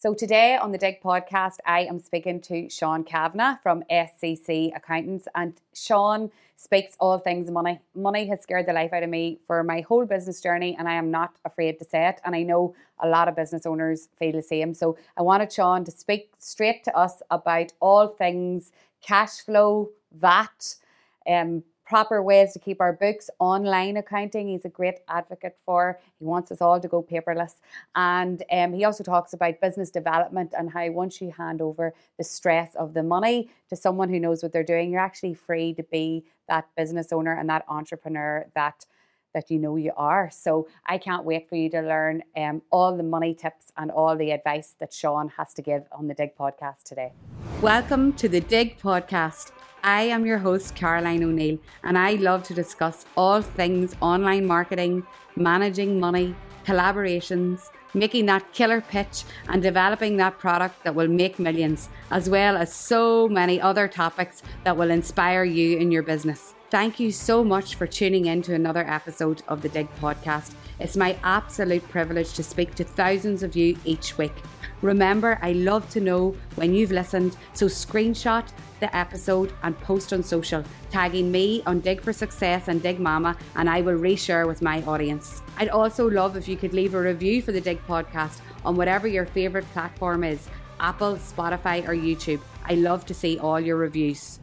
So today on the Dig podcast, I am speaking to Sean Cavanagh from SCC Accountants, and Sean speaks all things money. Money has scared the life out of me for my whole business journey, and I am not afraid to say it. And I know a lot of business owners feel the same. So I wanted Sean to speak straight to us about all things cash flow, VAT, um, proper ways to keep our books, online accounting. He's a great advocate for. He wants us all to go paperless. And um, he also talks about business development and how once you hand over the stress of the money to someone who knows what they're doing, you're actually free to be that business owner and that entrepreneur that that you know you are. So I can't wait for you to learn um, all the money tips and all the advice that Sean has to give on the Dig podcast today. Welcome to the Dig podcast. I am your host, Caroline O'Neill, and I love to discuss all things online marketing, managing money, collaborations, making that killer pitch, and developing that product that will make millions, as well as so many other topics that will inspire you in your business. Thank you so much for tuning in to another episode of the Dig podcast. It's my absolute privilege to speak to thousands of you each week. Remember, I love to know when you've listened, so screenshot the episode and post on social, tagging me on Dig for Success and Dig Mama, and I will reshare with my audience. I'd also love if you could leave a review for the Dig podcast on whatever your favourite platform is Apple, Spotify, or YouTube. I love to see all your reviews.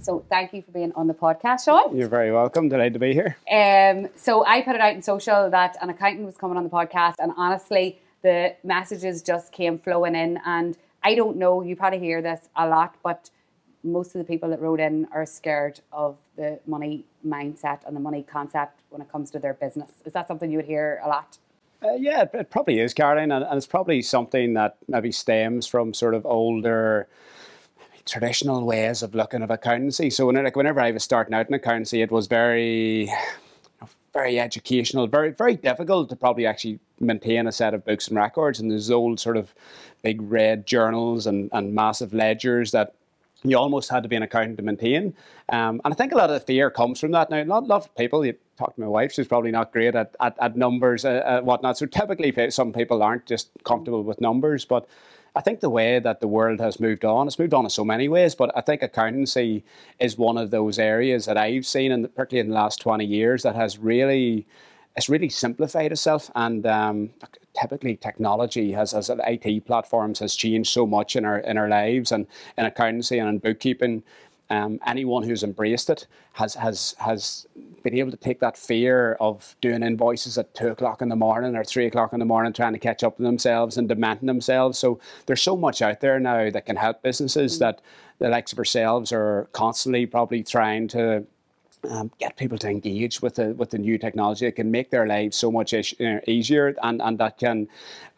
So thank you for being on the podcast, Sean. You're very welcome. Delighted to be here. Um, so I put it out in social that an accountant was coming on the podcast, and honestly, the messages just came flowing in. And I don't know, you probably hear this a lot, but most of the people that wrote in are scared of the money mindset and the money concept when it comes to their business. Is that something you would hear a lot? Uh, yeah, it probably is, Caroline, and, and, it's probably something that maybe stems from sort of older traditional ways of looking at accountancy. So when, like whenever I was starting out in accountancy, it was very very educational, very very difficult to probably actually maintain a set of books and records. And there's old sort of big red journals and, and massive ledgers that you almost had to be an accountant to maintain. Um, and I think a lot of the fear comes from that. Now, a lot, lot of people, you talk to my wife, she's probably not great at, at, at numbers and uh, uh, whatnot. So typically, some people aren't just comfortable with numbers. But I think the way that the world has moved on, it's moved on in so many ways, but I think accountancy is one of those areas that I've seen, and particularly in the last 20 years, that has really it's really simplified itself. And um, typically technology has as IT platforms has changed so much in our in our lives and in accountancy and in bookkeeping um, anyone who's embraced it has has has been able to take that fear of doing invoices at two o'clock in the morning or three o'clock in the morning, trying to catch up to themselves and demanding themselves. So there's so much out there now that can help businesses mm-hmm. that the likes of ourselves are constantly probably trying to um, get people to engage with the with the new technology. It can make their lives so much ish, you know, easier, and and that can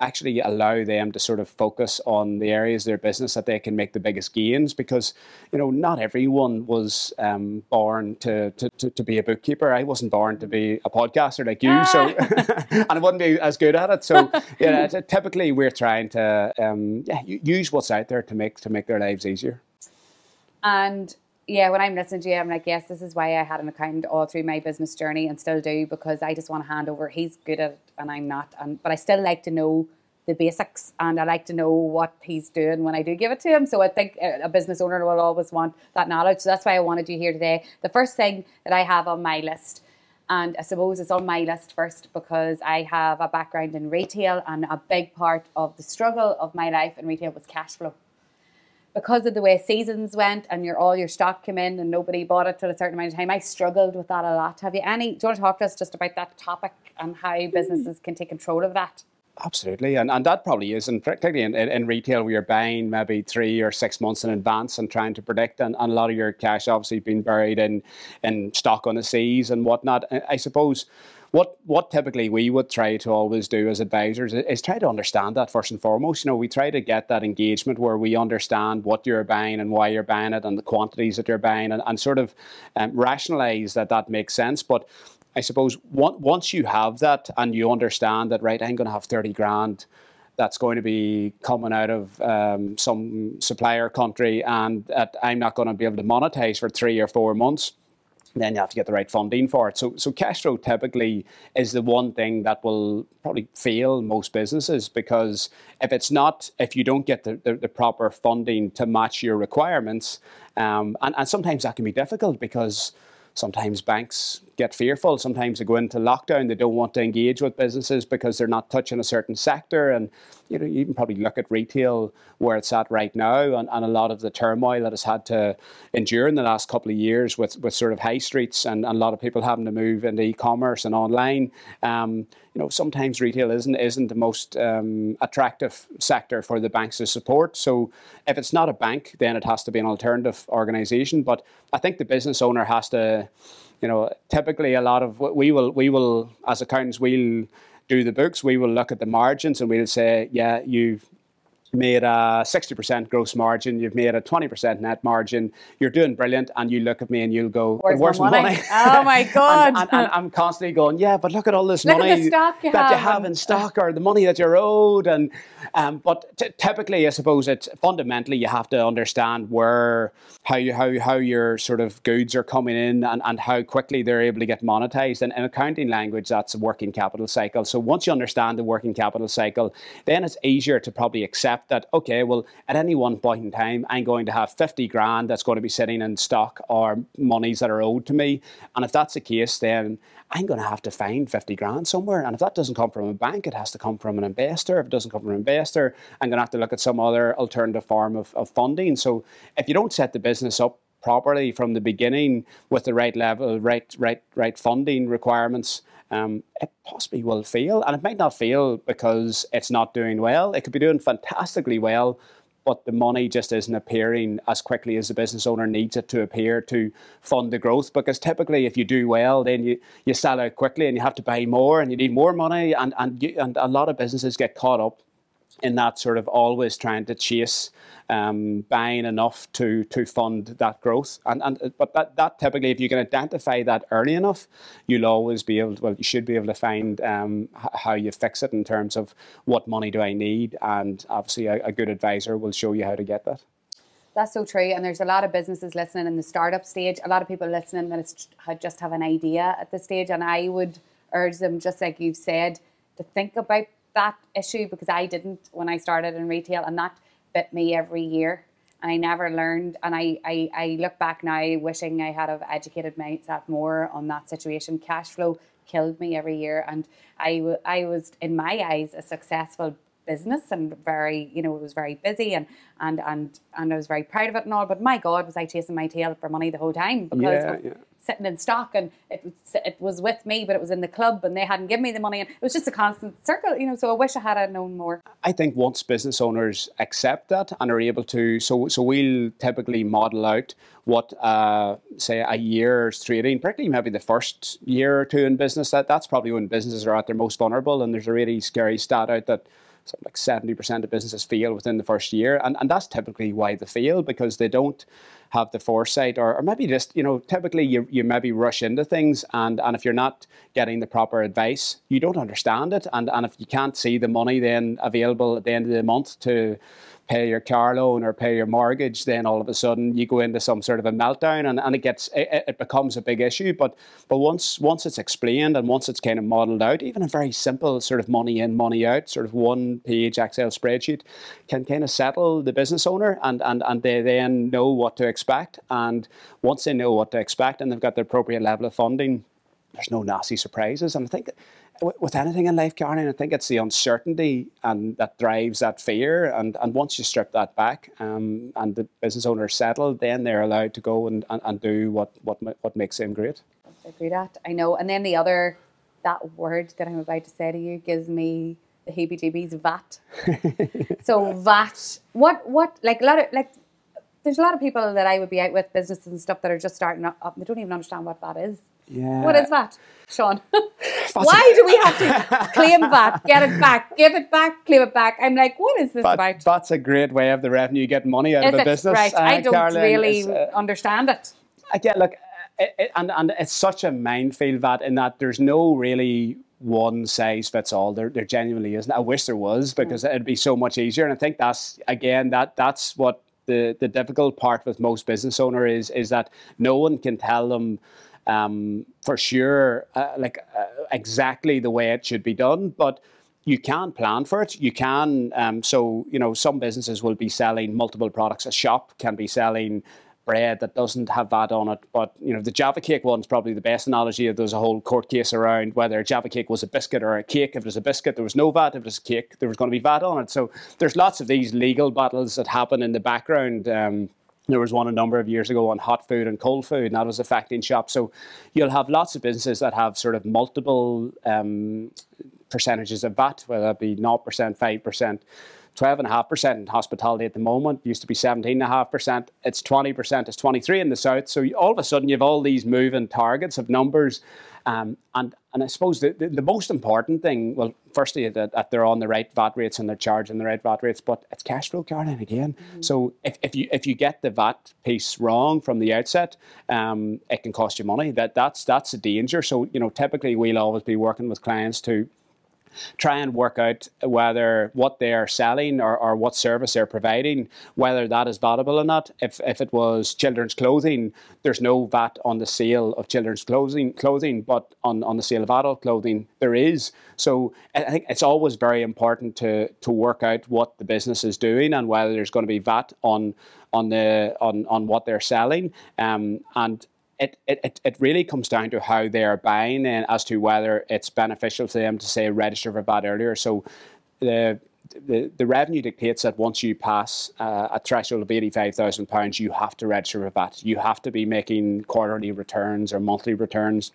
actually allow them to sort of focus on the areas of their business that they can make the biggest gains. Because you know, not everyone was um, born to, to, to to be a bookkeeper. I wasn't born to be a podcaster like you, so and I wouldn't be as good at it. So yeah, typically we're trying to um, yeah use what's out there to make to make their lives easier. And yeah, when I'm listening to you, I'm like, yes, this is why I had an accountant all through my business journey and still do because I just want to hand over. He's good at it and I'm not. And but I still like to know the basics and I like to know what he's doing when I do give it to him. So I think a business owner will always want that knowledge. So that's why I wanted you here today. The first thing that I have on my list, and I suppose it's on my list first because I have a background in retail and a big part of the struggle of my life in retail was cash flow because of the way seasons went and your all your stock came in and nobody bought it till a certain amount of time, I struggled with that a lot. Have you any? Do you want to talk to us just about that topic and how hmm. businesses can take control of that? Absolutely, and, and that probably is, and particularly in, in, in, retail, where you're buying maybe three or six months in advance and trying to predict, and, and a lot of your cash obviously being buried in in stock on the seas and whatnot. I suppose what what typically we would try to always do as advisors is try to understand that first and foremost. You know, we try to get that engagement where we understand what you're buying and why you're buying it and the quantities that you're buying and, and sort of um, rationalize that that makes sense. But I suppose once you have that and you understand that, right, I'm going to have 30 grand that's going to be coming out of um, some supplier country and that I'm not going to be able to monetize for three or four months then you have to get the right funding for it. So, so cash flow typically is the one thing that will probably fail most businesses because if it's not, if you don't get the, the, the proper funding to match your requirements, um, and, and sometimes that can be difficult because sometimes banks get fearful. Sometimes they go into lockdown. They don't want to engage with businesses because they're not touching a certain sector. And you know, you can probably look at retail where it's at right now, and, and a lot of the turmoil that has had to endure in the last couple of years with, with sort of high streets and, and a lot of people having to move into e-commerce and online. Um, you know, sometimes retail isn't isn't the most um, attractive sector for the banks to support. So if it's not a bank, then it has to be an alternative organisation. But I think the business owner has to you know, typically a lot of we will we will as accountants we'll do the books. We will look at the margins and we'll say, yeah, you've made a 60% gross margin, you've made a 20% net margin, you're doing brilliant, and you look at me and you'll go, Where's, Where's my money? money? Oh my God. and, and, and, I'm constantly going, yeah, but look at all this look money you that have you have in stock or the money that you're owed. And um, But t- typically, I suppose it's fundamentally you have to understand where, how, you, how, how your sort of goods are coming in and, and how quickly they're able to get monetized. And in accounting language, that's a working capital cycle. So once you understand the working capital cycle, then it's easier to probably accept that, okay, well, well, at any one point in time, I'm going to have 50 grand that's going to be sitting in stock or monies that are owed to me. And if that's the case, then I'm going to have to find 50 grand somewhere. And if that doesn't come from a bank, it has to come from an investor. If it doesn't come from an investor, I'm going to have to look at some other alternative form of, of funding. So if you don't set the business up properly from the beginning with the right level, right, right, right funding requirements, um, it possibly will fail. And it might not fail because it's not doing well. It could be doing fantastically well, but the money just isn't appearing as quickly as the business owner needs it to appear to fund the growth. Because typically, if you do well, then you, you sell out quickly and you have to buy more and you need more money. And, and, you, and a lot of businesses get caught up in that sort of always trying to chase um, buying enough to to fund that growth. And and but that, that typically, if you can identify that early enough, you'll always be able. To, well, you should be able to find um, how you fix it in terms of what money do I need, and obviously a, a good advisor will show you how to get that. That's so true. And there's a lot of businesses listening in the startup stage, a lot of people listening that just have an idea at this stage. And I would urge them, just like you've said, to think about that issue because I didn't when I started in retail, and that bit me every year. And I never learned. And I, I, I look back now wishing I had have educated myself more on that situation. Cash flow killed me every year. And I, I was, in my eyes, a successful business and very, you know, it was very busy and and and and I was very proud of it and all. But my God, was I chasing my tail for money the whole time because yeah, yeah sitting in stock and it was, it was with me, but it was in the club and they hadn't given me the money. And it was just a constant circle, you know. So I wish I had known more. I think once business owners accept that and are able to, so so we'll typically model out what, uh, say, a year's trading, particularly maybe the first year or two in business. That that's probably when businesses are at their most vulnerable. And there's a really scary stat out that like 70% of businesses fail within the first year. And, and that's typically why they fail because they don't have the foresight or, or maybe just, you know, typically you, you maybe rush into things and, and if you're not getting the proper advice, you don't understand it. And, and if you can't see the money then available at the end of the month to pay your car loan or pay your mortgage, then all of a sudden you go into some sort of a meltdown and, and it gets it, it becomes a big issue. But but once once it's explained and once it's kind of modelled out, even a very simple sort of money in, money out, sort of one page Excel spreadsheet can kind of settle the business owner and, and, and they then know what to expect. And once they know what to expect and they've got the appropriate level of funding, there's no nasty surprises. And I think with anything in life, Karen, I think it's the uncertainty and that drives that fear. And, and once you strip that back um, and the business owner is settled, then they're allowed to go and, and, and do what, what, what makes them great. I agree that. I know. And then the other, that word that I'm about to say to you gives me the heebie-jeebies, VAT. so VAT, what, what, like a lot of, like, there's a lot of people that I would be out with, businesses and stuff that are just starting up. They don't even understand what that is. Yeah. What is that, Sean? Why do we have to claim that, get it back, give it back, claim it back? I'm like, what is this but, about? That's a great way of the revenue getting money out is of a business. Right. Uh, I don't Caroline, really uh, understand it. Again, look, it, it, and, and it's such a minefield that in that there's no really one size fits all. There, there genuinely isn't. I wish there was because mm. it'd be so much easier. And I think that's again that that's what the the difficult part with most business owner is is that no one can tell them um, for sure, uh, like uh, exactly the way it should be done, but you can plan for it. You can, um, so you know, some businesses will be selling multiple products. A shop can be selling bread that doesn't have VAT on it. But you know, the Jaffa cake one's probably the best analogy. There's a whole court case around whether Jaffa cake was a biscuit or a cake. If it was a biscuit, there was no VAT. If it was a cake, there was going to be VAT on it. So there's lots of these legal battles that happen in the background. Um, there was one a number of years ago on hot food and cold food, and that was affecting shops. So you'll have lots of businesses that have sort of multiple um, percentages of VAT, whether that be 0%, 5%. 12.5% in hospitality at the moment. Used to be 17.5%. It's 20%. It's 23 in the south. So all of a sudden, you have all these moving targets of numbers. Um, and, and I suppose the, the, the, most important thing, well, firstly, that, that, they're on the right VAT rates and they're charging the right VAT rates, but it's cash flow, Caroline, again. Mm-hmm. So if, if, you, if you get the VAT piece wrong from the outset, um, it can cost you money. That, that's, that's a danger. So, you know, typically we'll always be working with clients to try and work out whether what they're selling or, or what service they're providing, whether that is valuable or not. If, if it was children's clothing, there's no VAT on the sale of children's clothing, clothing, but on, on the sale of adult clothing, there is. So I think it's always very important to, to work out what the business is doing and whether there's going to be VAT on on the on, on what they're selling. Um, and it, it, it really comes down to how they are buying and as to whether it's beneficial to them to say register for VAT earlier. So the the, the revenue dictates that once you pass uh, a threshold of £85,000, you have to register for VAT. You have to be making quarterly returns or monthly returns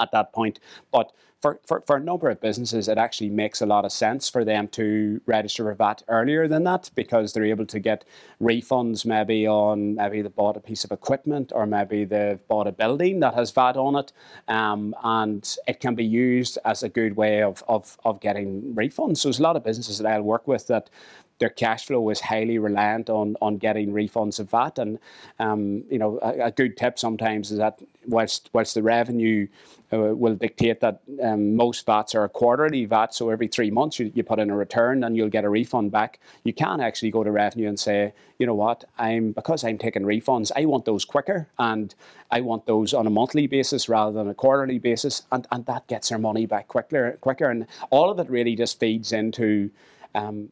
at that point. But for, for, for a number of businesses, it actually makes a lot of sense for them to register for VAT earlier than that because they're able to get refunds maybe on maybe they bought a piece of equipment or maybe they've bought a building that has VAT on it. Um, and it can be used as a good way of, of, of getting refunds. So there's a lot of businesses that I'll work with that their cash flow is highly reliant on on getting refunds of VAT. And um, you know, a, a, good tip sometimes is that whilst whilst the revenue uh, will dictate that um, most VATs are quarterly VAT, so every three months you, you put in a return and you'll get a refund back. You can actually go to revenue and say, you know what, I'm because I'm taking refunds, I want those quicker and I want those on a monthly basis rather than a quarterly basis, and, and that gets their money back quicker quicker. And all of it really just feeds into um,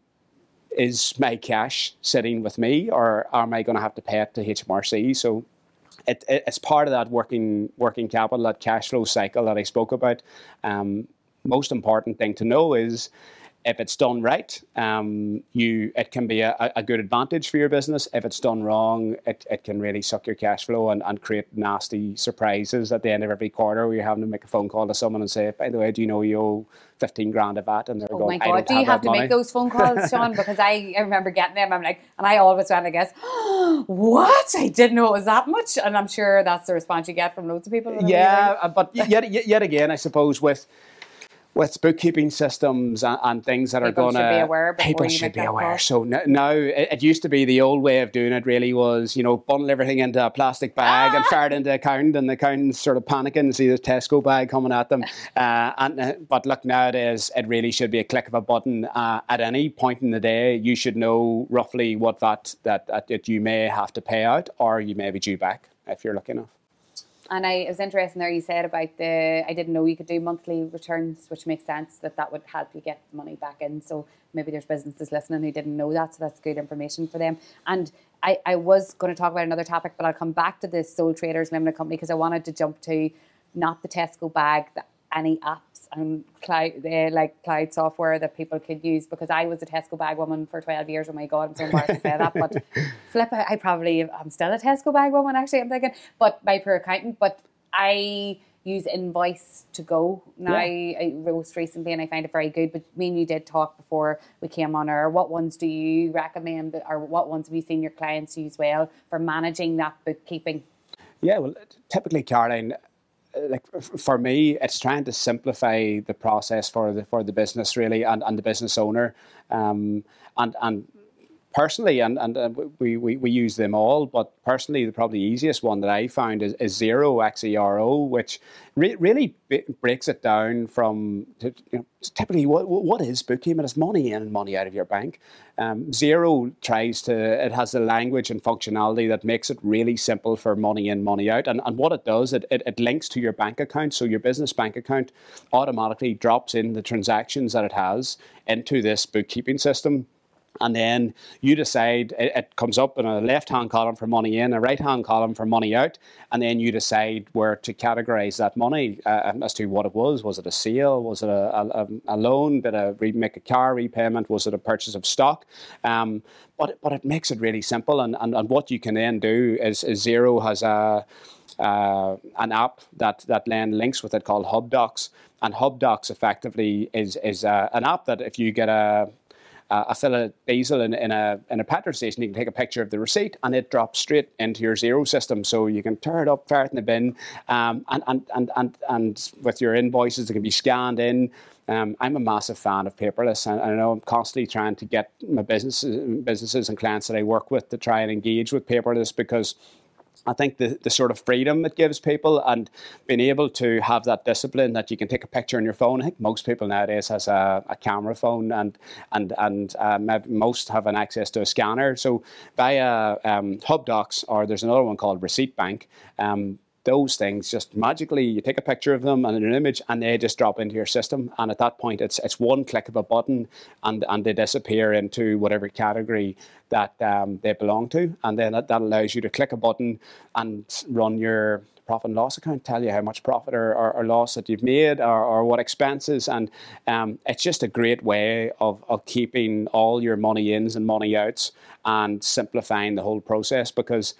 is my cash sitting with me or am I going to have to pay it to HMRC? So it, it, it's part of that working working capital, that cash flow cycle that I spoke about. Um, most important thing to know is if it's done right, um, you it can be a, a, good advantage for your business. If it's done wrong, it, it can really suck your cash flow and, and create nasty surprises at the end of every quarter where you're having to make a phone call to someone and say, by the way, do you know you owe 15 grand of that? And they're going, oh going, my God, do you have, have to money. make those phone calls, Sean? because I, I remember getting them. I'm like, and I always went, I guess, what? I didn't know it was that much. And I'm sure that's the response you get from loads of people. Yeah, but yet, yet again, I suppose with with bookkeeping systems and, and things that people are going to people should be aware. So now it, it, used to be the old way of doing it. Really was you know bundle everything into a plastic bag ah! and fire it into the accountant, and the accountant's sort of panicking and see the Tesco bag coming at them. Uh, and uh, but look nowadays it really should be a click of a button. Uh, at any point in the day, you should know roughly what that, that that you may have to pay out, or you may be due back if you're lucky enough. And I it was interesting there you said about the I didn't know you could do monthly returns, which makes sense that that would help you get money back in. So maybe there's businesses listening who didn't know that, so that's good information for them. And I, I was going to talk about another topic, but I'll come back to the Sole Traders Limited Company because I wanted to jump to not the Tesco bag, the, any and cloud, uh, like cloud software that people could use because I was a Tesco bag woman for 12 years. Oh my God, I'm so embarrassed to say that. But flip, I probably, I'm still a Tesco bag woman actually, I'm thinking, but my poor accountant. But I use Invoice to go now yeah. I, most recently and I find it very good. But me and you did talk before we came on air. What ones do you recommend or what ones have you seen your clients use well for managing that bookkeeping? Yeah, well, typically, Caroline, like for me, it's trying to simplify the process for the for the business really and, and the business owner, um, and and personally, and, and uh, we, we, we use them all, but personally, the probably easiest one that I found is, is Xero, X-E-R-O, which re- really b- breaks it down from you know, typically what, what is bookkeeping? It's money in and money out of your bank. Um, Xero tries to, it has a language and functionality that makes it really simple for money in, money out. And, and what it does, it, it, it links to your bank account. So your business bank account automatically drops in the transactions that it has into this bookkeeping system and then you decide it, it comes up in a left hand column for money in, a right hand column for money out, and then you decide where to categorize that money uh, as to what it was. Was it a sale? Was it a, a, a loan? Did a make a car repayment? Was it a purchase of stock? Um, but but it makes it really simple, and, and, and what you can then do is, is Xero has a uh, an app that that then links with it called HubDocs, and HubDocs effectively is is uh, an app that if you get a uh, a fill of diesel in, in, a, in a petrol station, you can take a picture of the receipt and it drops straight into your Xero system. So you can tear it up, fire it in the bin, um, and, and, and, and, and with your invoices, it can be scanned in. Um, I'm a massive fan of paperless, and I know I'm constantly trying to get my businesses, businesses and clients that I work with to try and engage with paperless because I think the, the sort of freedom it gives people and being able to have that discipline that you can take a picture on your phone. I think most people nowadays has a, a camera phone and and and uh, most have an access to a scanner. So via um, HubDocs or there's another one called Receipt Bank. Um, those things just magically you take a picture of them and an image and they just drop into your system. And at that point it's it's one click of a button and and they disappear into whatever category that um, they belong to. And then that, that allows you to click a button and run your profit and loss account tell you how much profit or, or, or loss that you've made or, or what expenses. And um, it's just a great way of, of keeping all your money ins and money outs and simplifying the whole process because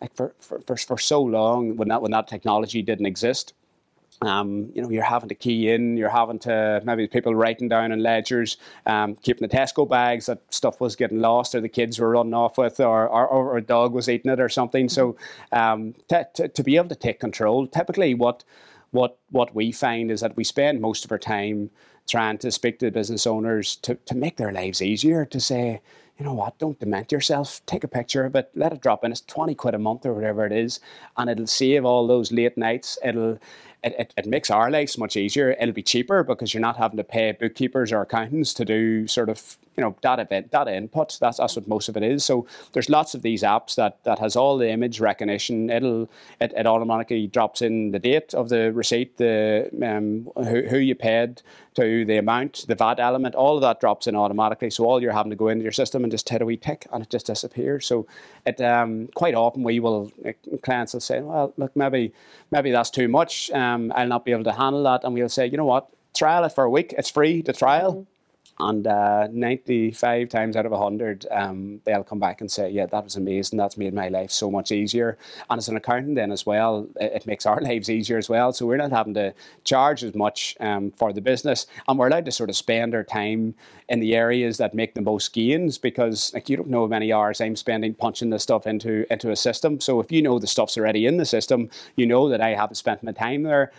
like for, for, for, for so long when that when that technology didn't exist. Um, you know, you're having to key in, you're having to maybe people writing down in ledgers, um, keeping the Tesco bags that stuff was getting lost or the kids were running off with or, or, or a dog was eating it or something. So um, to, to, to be able to take control, typically what what what we find is that we spend most of our time trying to speak to the business owners to, to make their lives easier, to say, you know what, don't dement yourself. Take a picture of it, let it drop in. It's 20 quid a month or whatever it is, and it'll save all those late nights. It'll it, it, it, makes our lives much easier. It'll be cheaper because you're not having to pay bookkeepers or accountants to do sort of you know data data input. That's that's what most of it is. So there's lots of these apps that that has all the image recognition. It'll it, it automatically drops in the date of the receipt, the um, who, who you paid to, the amount, the VAT element. All of that drops in automatically. So all you're having to go into your system and just hit a wee tick, and it just disappears. So it um, quite often we will clients will say, well, look, maybe maybe that's too much. Um, I'll not be able to handle that, and we'll say, you know what, trial it for a week. It's free to trial. Mm-hmm and uh, 95 times out of 100, um, they'll come back and say, Yeah, that was amazing. That's made my life so much easier. And as an accountant, then as well, it, it makes our lives easier as well. So we're not having to charge as much um, for the business. And we're allowed to sort of spend our time in the areas that make the most gains because like you don't know how many hours I'm spending punching this stuff into, into a system. So if you know the stuff's already in the system, you know that I haven't spent my time there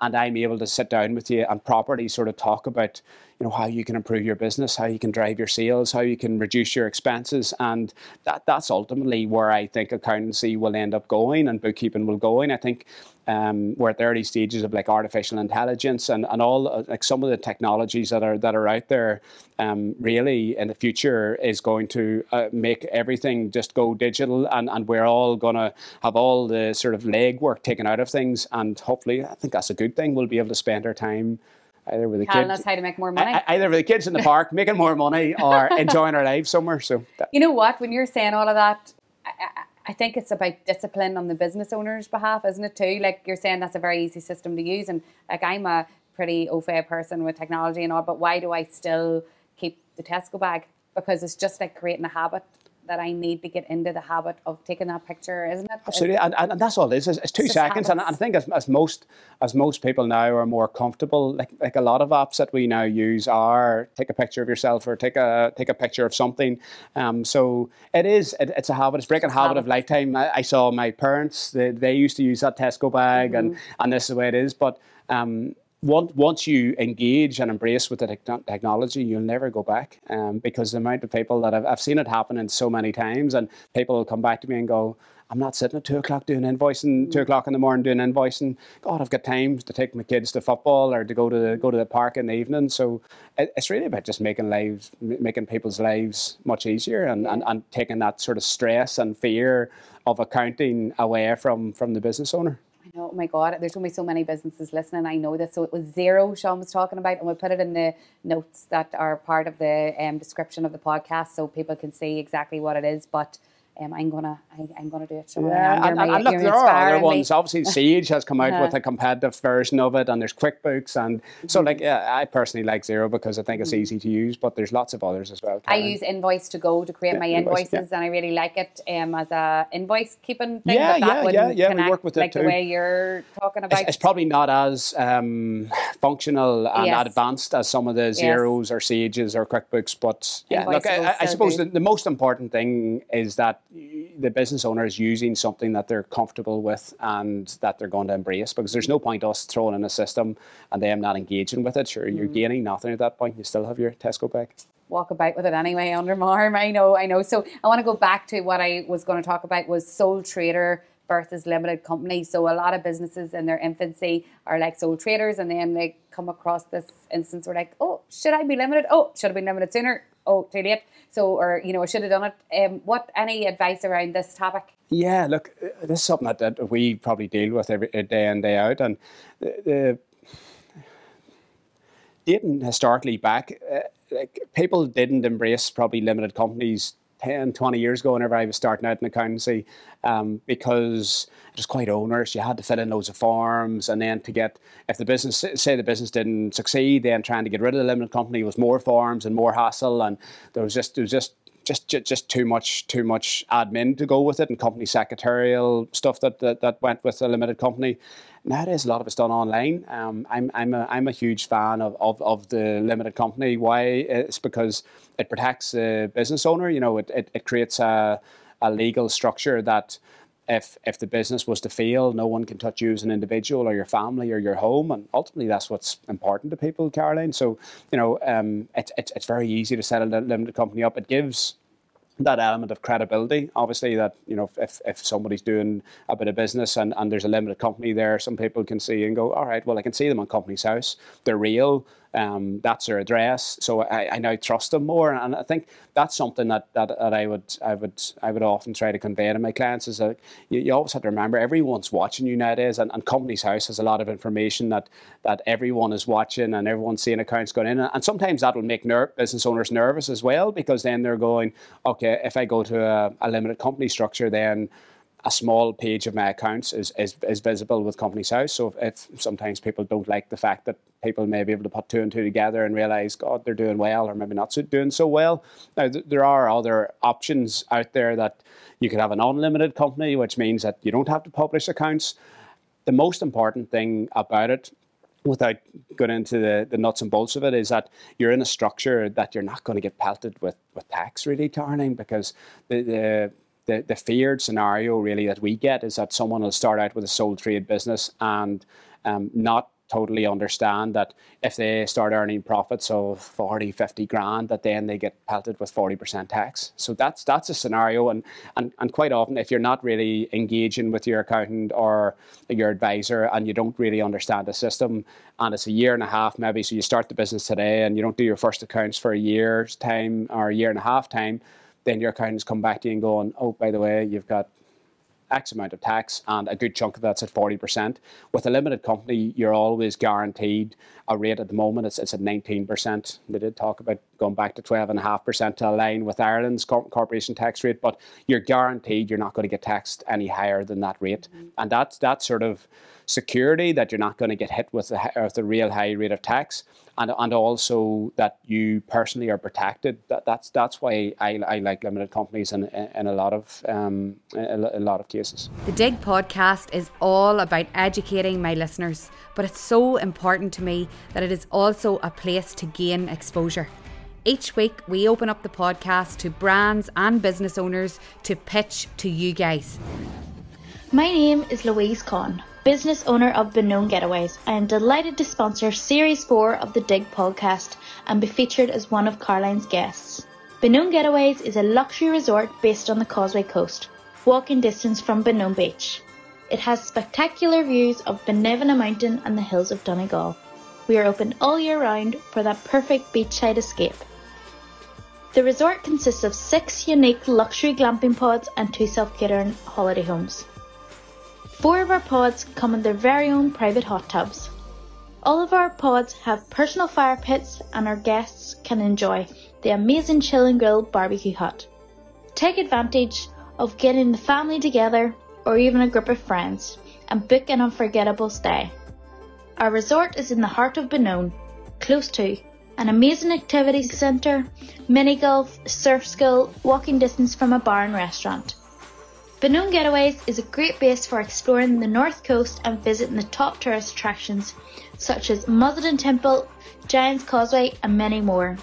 and I'm able to sit down with you and properly sort of talk about you know how you can improve your business, how you can drive your sales, how you can reduce your expenses, and that that's ultimately where I think accountancy will end up going and bookkeeping will go. And I think um, we're at the early stages of like artificial intelligence and, and all uh, like some of the technologies that are that are out there um, really in the future is going to uh, make everything just go digital and, and we're all going to have all the sort of legwork taken out of things and hopefully I think that's a good thing we'll be able to spend our time either with the Telling kids. us how to make more money. Either with the kids in the park, making more money, or enjoying our lives somewhere. So, that. you know what? When you're saying all of that, I, I, think it's about discipline on the business owner's behalf, isn't it? Too like you're saying, that's a very easy system to use, and like I'm a pretty au fait person with technology and all, but why do I still keep the Tesco bag? Because it's just like creating a habit that I need to get into the habit of taking that picture, isn't it? Absolutely, and, and, that's all it is. It's, it's two it's seconds, and I think as, as most as most people now are more comfortable, like like a lot of apps that we now use are take a picture of yourself or take a take a picture of something. Um, so it is it, it's a habit. It's breaking a habit, habit of lifetime. I, I, saw my parents; they, they used to use that Tesco bag, mm-hmm. and and this is the way it is. But um, once once you engage and embrace with the te- technology, you'll never go back. Um, because the amount of people that I've, I've seen it happen in so many times, and people will come back to me and go, I'm not sitting at two o'clock doing invoicing, two o'clock in the morning doing invoicing. God, I've got time to take my kids to football or to go to the, go to the park in the evening. So it, it's really about just making lives, making people's lives much easier, and, and, and taking that sort of stress and fear of accounting away from from the business owner. Know, oh my God, there's be so many businesses listening. I know this. So it was Xero Sean was talking about, and we'll put it in the notes that are part of the um, description of the podcast so people can see exactly what it is. But um, I'm gonna I, am gonna do it. So yeah, and, and, and look, there are other ones. Me. Obviously, Sage has come out uh-huh. with a competitive version of it, and there's QuickBooks, and mm-hmm. so like yeah, I personally like Xero because I think it's mm-hmm. easy to use, but there's lots of others as well. Karen. I use Invoice to Go to create yeah, my invoices, yeah. and I really like it um, as a invoice keeping thing. Yeah, yeah, yeah, yeah. Connect, we work with like it too. the way you're talking about. It's, it's probably not as um, functional and yes. advanced as some of the Xeros yes. or Sages or QuickBooks, but yeah, look, I, I suppose the, the most important thing is that the business owner is using something that they're comfortable with and that they're going to embrace because there's no point us throwing in a system and them not engaging with it. Sure, you're mm. gaining nothing at that point. You still have your Tesco bag. Walk about with it anyway under my arm. I know, I know. So I want to go back to what I was going to talk about was sole trader versus limited company. So a lot of businesses in their infancy are like sole traders and then they come across this instance where like, oh, should I be limited? Oh, should I be limited sooner. Oh, too late. So, or you know, I should have done it. Um, what any advice around this topic? Yeah, look, uh, this is something that, that we probably deal with every day in day out, and the, the dating historically back, uh, like people didn't embrace probably limited companies 10, 20 years ago, whenever I was starting out in accountancy, um, because it was quite onerous. You had to fill in loads of forms, and then to get, if the business, say the business didn't succeed, then trying to get rid of the limited company was more forms and more hassle, and there was just, there was just, just, just, just too much, too much admin to go with it, and company secretarial stuff that, that, that went with a limited company nowadays a lot of it's done online. Um, I'm I'm a I'm a huge fan of, of, of the limited company. Why? It's because it protects the business owner. You know, it, it, it creates a a legal structure that if if the business was to fail, no one can touch you as an individual or your family or your home, and ultimately that's what's important to people, Caroline. So you know, um, it's it's it's very easy to set a limited company up. It gives that element of credibility. Obviously, that you know, if, if somebody's doing a bit of business and, and there's a limited company there, some people can see and go, all right, well, I can see them on Companies House. They're real. Um, that's their address, so I, I now trust them more, and I think that's something that, that, that I would I would I would often try to convey to my clients is that you, you always have to remember everyone's watching you nowadays, and, and Companies House has a lot of information that that everyone is watching and everyone's seeing accounts going in, and sometimes that will make ner- business owners nervous as well because then they're going, okay, if I go to a, a limited company structure, then a small page of my accounts is, is, is visible with Companies House. So if, if, sometimes people don't like the fact that people may be able to put two and two together and realize, God, they're doing well, or maybe not so, doing so well. Now, th- there are other options out there that you could have an unlimited company, which means that you don't have to publish accounts. The most important thing about it without going into the, the nuts and bolts of it, is that you're in a structure that you're not going to get pelted with, with tax, really, Darling, because the, the the, the feared scenario really that we get is that someone will start out with a sole trade business and um, not totally understand that if they start earning profits of 40 50 grand that then they get pelted with 40% tax. So that's that's a scenario. And, and and quite often if you're not really engaging with your accountant or your advisor and you don't really understand the system and it's a year and a half maybe so you start the business today and you don't do your first accounts for a year's time or a year and a half time then your accountants come back to you and going, oh, by the way, you've got X amount of tax, and a good chunk of that's at 40%. With a limited company, you're always guaranteed a rate at the moment, it's, it's at 19%. They did talk about going back to 12.5% to align with Ireland's corporation tax rate, but you're guaranteed you're not going to get taxed any higher than that rate. Mm-hmm. And that's that sort of security that you're not going to get hit with the, with the real high rate of tax and, and also that you personally are protected. That, that's that's why I, I like limited companies in, in a lot of um, a, a lot of cases. The Dig podcast is all about educating my listeners, but it's so important to me that it is also a place to gain exposure. Each week, we open up the podcast to brands and business owners to pitch to you guys. My name is Louise Kahn. Business owner of Benone Getaways. I am delighted to sponsor Series 4 of the Dig podcast and be featured as one of Caroline's guests. Benone Getaways is a luxury resort based on the Causeway Coast, walking distance from Benone Beach. It has spectacular views of Binevenagh Mountain and the hills of Donegal. We are open all year round for that perfect beachside escape. The resort consists of six unique luxury glamping pods and two self-catering holiday homes. Four of our pods come in their very own private hot tubs. All of our pods have personal fire pits and our guests can enjoy the amazing chill and grill barbecue hut. Take advantage of getting the family together or even a group of friends and book an unforgettable stay. Our resort is in the heart of Benone, close to an amazing activity centre, mini golf, surf school, walking distance from a bar and restaurant. Benone Getaways is a great base for exploring the north coast and visiting the top tourist attractions such as Mussenden Temple, Giant's Causeway and many more.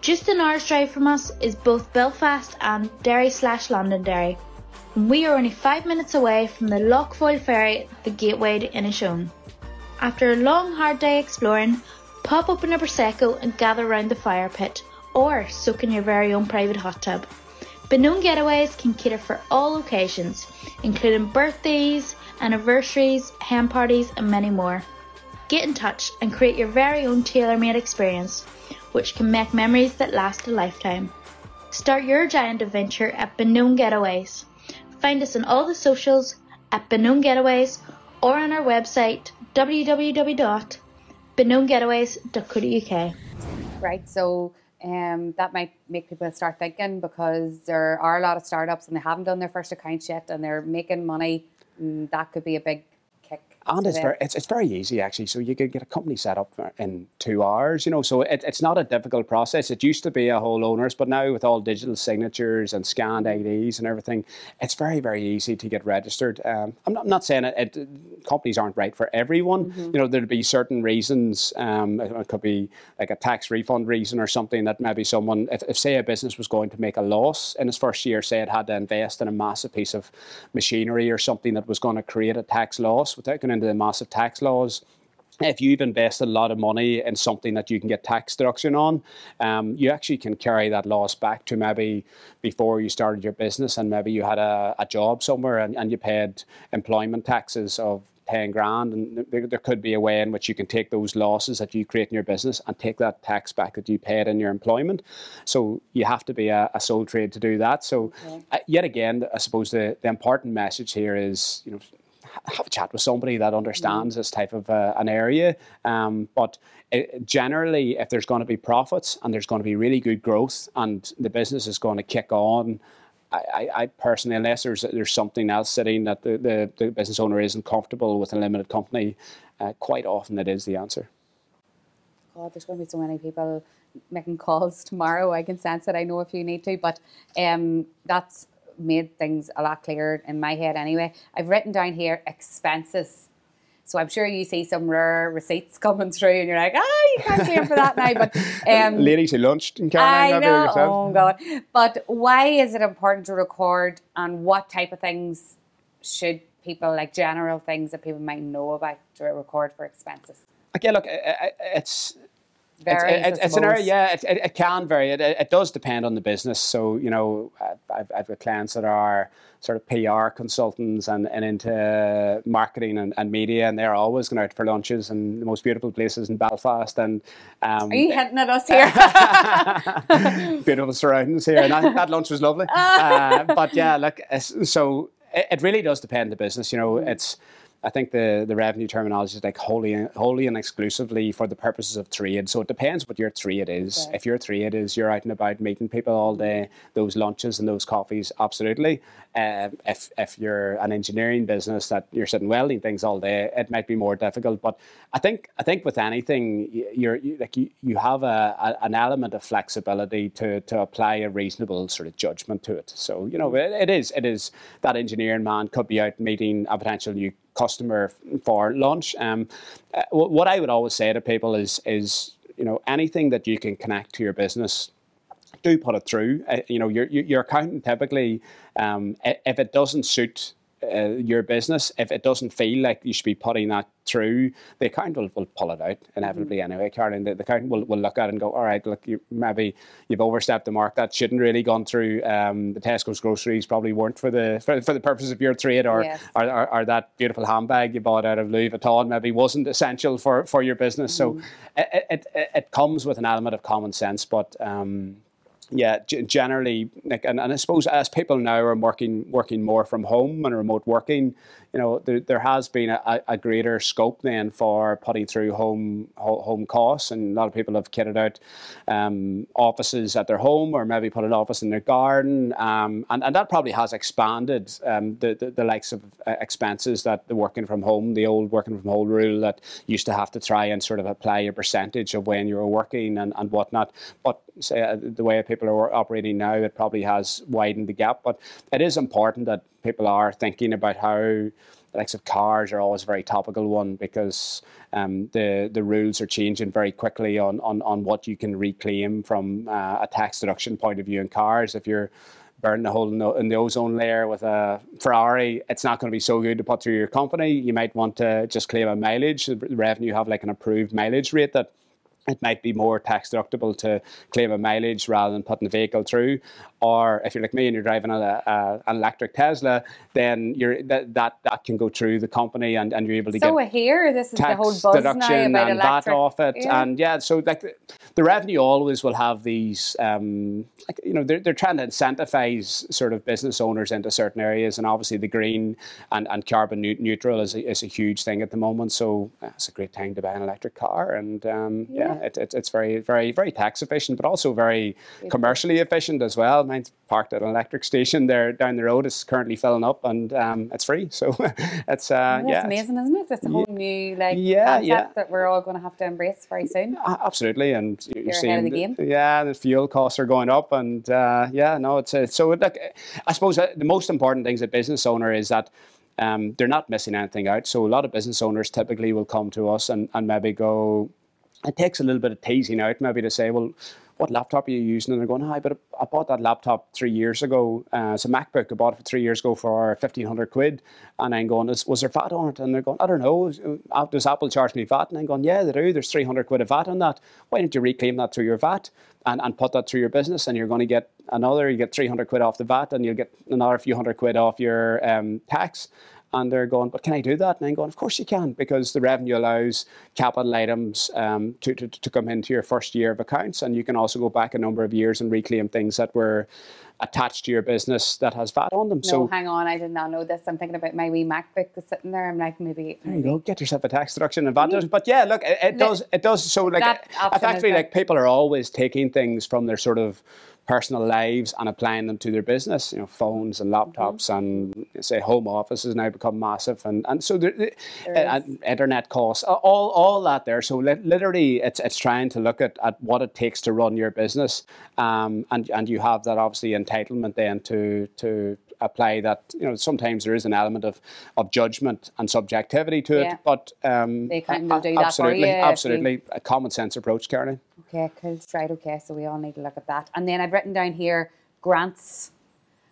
Just an hour's drive from us is both Belfast and Derry slash Londonderry. And we are only five minutes away from the Lough ferry, the gateway to Inishowen. After a long hard day exploring, pop open a Prosecco and gather round the fire pit or soak in your very own private hot tub. Benone Getaways can cater for all occasions, including birthdays, anniversaries, hen parties, and many more. Get in touch and create your very own tailor made experience, which can make memories that last a lifetime. Start your giant adventure at Benone Getaways. Find us on all the socials at Benone Getaways or on our website www.benonegetaways.co.uk. Right, so um, that might make people start thinking because there are a lot of startups and they haven't done their first account yet and they're making money. That could be a big and it's very, it's, it's very easy actually. So you could get a company set up in two hours, you know. So it, it's not a difficult process. It used to be a whole owners, but now with all digital signatures and scanned IDs and everything, it's very very easy to get registered. Um, I'm, not, I'm not saying it, it, companies aren't right for everyone. Mm-hmm. You know, there'd be certain reasons. Um, it could be like a tax refund reason or something that maybe someone, if, if say a business was going to make a loss in its first year, say it had to invest in a massive piece of machinery or something that was going to create a tax loss without going into the massive tax laws if you've invested a lot of money in something that you can get tax deduction on, um, you actually can carry that loss back to maybe before you started your business and maybe you had a, a job somewhere and, and you paid employment taxes of 10 grand. And there, there, could be a way in which you can take those losses that you create in your business and take that tax back that you paid in your employment. So you have to be a, a sole trade to do that. So, okay. uh, yet again, I suppose the, the important message here is, you know, have a chat with somebody that understands mm. this type of uh, an area. Um, but it, generally, if there's going to be profits and there's going to be really good growth and the business is going to kick on, I, I personally, unless there's there's something else sitting that the, the, the business owner isn't comfortable with a limited company, uh, quite often it is the answer. God, there's going to be so many people making calls tomorrow. I can sense it. I know if you need to, but um, that's made things a lot clearer in my head anyway. I've written down here expenses. So I'm sure you see some rare receipts coming through, and you're like, "Ah, you can't claim for that now." But um, ladies who lunched in Caroline, I know. Oh God! But why is it important to record, and what type of things should people like general things that people might know about to record for expenses? Okay, look, it's It's, it's an area, yeah, it, it, it can vary. It, it, does depend on the business. So, you know, I've, I've got clients that are sort of PR consultants and, and into marketing and, and media, and they're always going out for lunches in the most beautiful places in Belfast. And um, Are you hinting at us here? beautiful surroundings here. And that, that lunch was lovely. Uh, but yeah, look, so it, really does depend on the business. You know, it's I think the, the revenue terminology is like wholly, wholly and exclusively for the purposes of trade. So it depends what your trade is. If your trade is you're out and about meeting people all day, those lunches and those coffees, absolutely. Uh, if if you're an engineering business that you're sitting welding things all day, it might be more difficult. But I think I think with anything, you're you, like you, you have a, a, an element of flexibility to to apply a reasonable sort of judgment to it. So you know it, it is it is that engineering man could be out meeting a potential new customer for lunch. Um, uh, what I would always say to people is, is you know, anything that you can connect to your business, do put it through. Uh, you know, your your accountant typically, um, if it doesn't suit uh, your business, if it doesn't feel like you should be putting that through, the accountant will, will pull it out inevitably mm-hmm. anyway, Caroline. The, the accountant will, will look at it and go, all right, look, you, maybe you've overstepped the mark. That shouldn't really gone through. Um, the Tesco's groceries probably weren't for the for, for the purpose of your trade, or, yes. or, or, or, that beautiful handbag you bought out of Louis Vuitton maybe wasn't essential for, for your business. Mm-hmm. So it, it, it, it, comes with an element of common sense, but um, yeah, g- generally, like, and, and I suppose as people now are working working more from home and remote working, you know, there, there has been a, a greater scope then for putting through home home costs, and a lot of people have kitted out um, offices at their home or maybe put an office in their garden, um, and, and that probably has expanded um, the, the, the likes of uh, expenses that the working from home, the old working from home rule that used to have to try and sort of apply a percentage of when you were working and, and whatnot. But say, uh, the way people are operating now, it probably has widened the gap. But it is important that people are thinking about how the likes of cars are always a very topical one because um, the the rules are changing very quickly on, on, on what you can reclaim from uh, a tax deduction point of view in cars. If you're burning a hole in the, in the, ozone layer with a Ferrari, it's not going to be so good to put through your company. You might want to just claim a mileage. The revenue have like an approved mileage rate that it might be more tax deductible to claim a mileage rather than putting the vehicle through. Or if you're like me and you're driving a, a, an electric Tesla, then you're that, that that can go through the company and, and you're able to so get here this is the whole buzz deduction now about and electric. that off it. Yeah. And yeah, so like the, the, revenue always will have these. Um, like, you know, they're, they're trying to incentivize sort of business owners into certain areas, and obviously the green and, and carbon neutral is a, is a huge thing at the moment. So it's a great time to buy an electric car, and um, yeah. yeah it, it, it's very, very, very tax efficient, but also very commercially efficient as well. Mine's parked at an electric station there down the road. It's currently filling up, and um, it's free. So it's uh, yeah, amazing, isn't it? It's a whole yeah, new like yeah, concept yeah. that we're all going to have to embrace very soon. Absolutely, and you're, you're seeing the game. Yeah, the fuel costs are going up, and uh, yeah, no, it's, it's so. Like, I suppose the most important thing as a business owner is that. Um, they're not missing anything out. So a lot of business owners typically will come to us and, and maybe go, it takes a little bit of teasing out maybe to say, well, what laptop are you using? And they're going, hi, but I bought that laptop three years ago. Uh, it's a MacBook. I bought it for three years ago for 1500 quid. And I'm going, was there VAT on it? And they're going, I don't know. Uh, does Apple charge me VAT? And I'm going, yeah, they do. There's 300 quid of VAT on that. Why don't you reclaim that through your VAT and, and put that through your business? And you're going to get another, you get 300 quid off the VAT and you'll get another few hundred quid off your um, tax and they're going, but can I do that? And I'm going, of course you can, because the revenue allows capital items um, to, to, to come into your first year of accounts, and you can also go back a number of years and reclaim things that were attached to your business that has VAT on them. No, so hang on, I did not know this. I'm thinking about my wee MacBook that's sitting there. I'm like, maybe, there you go, get yourself a tax deduction and VAT. But yeah, look, it, it does, it does. So like, effectively, like people are always taking things from their sort of personal lives and applying them to their business. You know, phones and laptops mm-hmm. and say home offices now become massive, and and so there, there and internet costs, all all that there. So li- literally, it's it's trying to look at, at what it takes to run your business, um, and and you have that obviously entitlement then to to apply that you know sometimes there is an element of, of judgment and subjectivity to yeah. it but um, they kind of do that absolutely absolutely a common sense approach Caroline Okay, cool, right, okay, so we all need to look at that. And then I've written down here grants,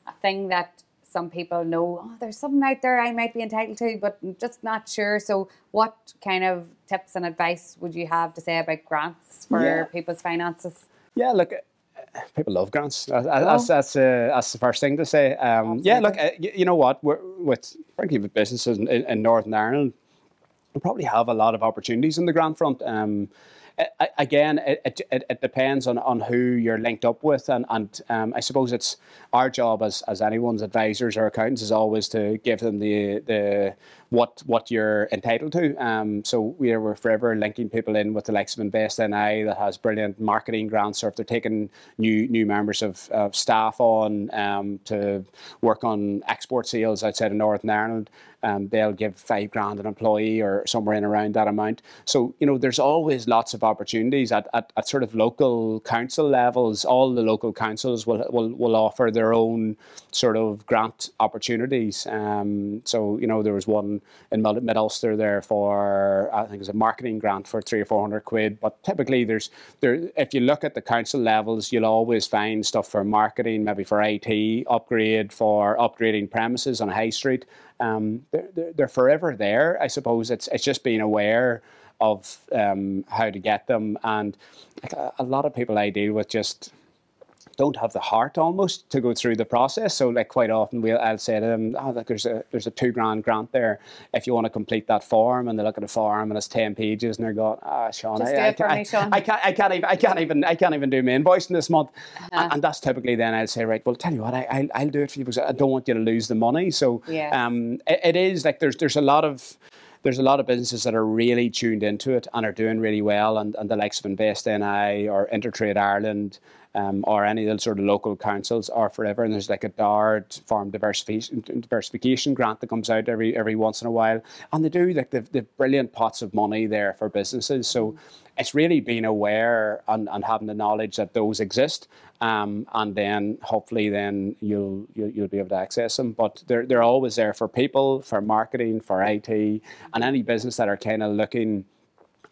a thing that some people know, oh, there's something out there I might be entitled to, but I'm just not sure. So, what kind of tips and advice would you have to say about grants for yeah. people's finances? Yeah, look, people love grants. That's, that's, that's, uh, that's, the first thing to say. Um, yeah, look, uh, you, know what? We're, with frankly, with businesses in, in, Northern Ireland, we probably have a lot of opportunities in the grant front. Um, again, it, it, it, depends on, on who you're linked up with, and, and um, I suppose it's our job as, as anyone's advisors or accountants is always to give them the the what what you're entitled to. Um, so we are, we're forever linking people in with the likes of Invest NI that has brilliant marketing grants, or if they're taking new new members of, of staff on um, to work on export sales outside of Northern Ireland, um, they'll give five grand an employee or somewhere in around that amount. So you know, there's always lots of opportunities at, at, at sort of local council levels. All the local councils will will, will offer their own sort of grant opportunities. Um, so you know, there was one in Mid Ulster there for I think it's a marketing grant for three or four hundred quid. But typically, there's there if you look at the council levels, you'll always find stuff for marketing, maybe for IT upgrade, for upgrading premises on High Street. Um, they're, they're, forever there. I suppose it's it's just being aware of um, how to get them, and like a, a lot of people I deal with just don't have the heart almost to go through the process. So like quite often we'll I'll say to them, oh look, there's a there's a two grand grant there if you want to complete that form and they look at the form and it's ten pages and they're going, ah oh, Sean, I, I, I, me, Sean. I can't I can't even I can't even I can't even do my invoicing this month. Uh-huh. And, and that's typically then I'll say, right, well tell you what, I I'll, I'll do it for you because I don't want you to lose the money. So yeah. um it, it is like there's there's a lot of there's a lot of businesses that are really tuned into it and are doing really well, and, and the likes of Invest NI or Intertrade Ireland um, or any of the sort of local councils are forever. And there's like a DARD farm diversification, diversification grant that comes out every every once in a while, and they do like the, the brilliant pots of money there for businesses. So it's really being aware and, and having the knowledge that those exist, um, and then hopefully then you'll, you'll you'll be able to access them. But they're they're always there for people, for marketing, for IT, and any business that are kind of looking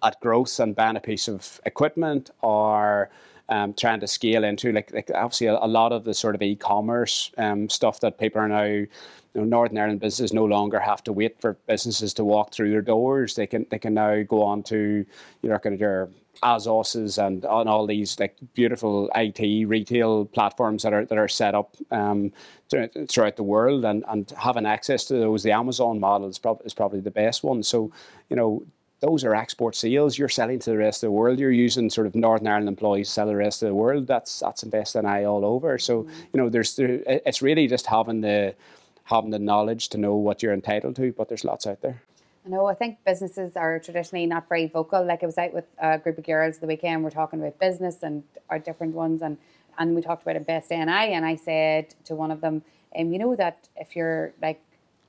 at growth and buying a piece of equipment or um, trying to scale into like, like obviously a, a lot of the sort of e-commerce um, stuff that people are now you know, Northern Ireland businesses no longer have to wait for businesses to walk through their doors. They can they can now go on to you know kind of your ASOSes and on all these like beautiful IT retail platforms that are that are set up um, throughout, the world and, and having access to those. The Amazon model is, prob- is probably the best one. So you know those are export sales. You're selling to the rest of the world. You're using sort of Northern Ireland employees to sell the rest of the world. That's that's Invest NI all over. So you know, there's there, it's really just having the having the knowledge to know what you're entitled to. But there's lots out there. I know. I think businesses are traditionally not very vocal. Like I was out with a group of girls the weekend. We're talking about business and our different ones, and and we talked about Invest NI, and I said to one of them, um, you know that if you're like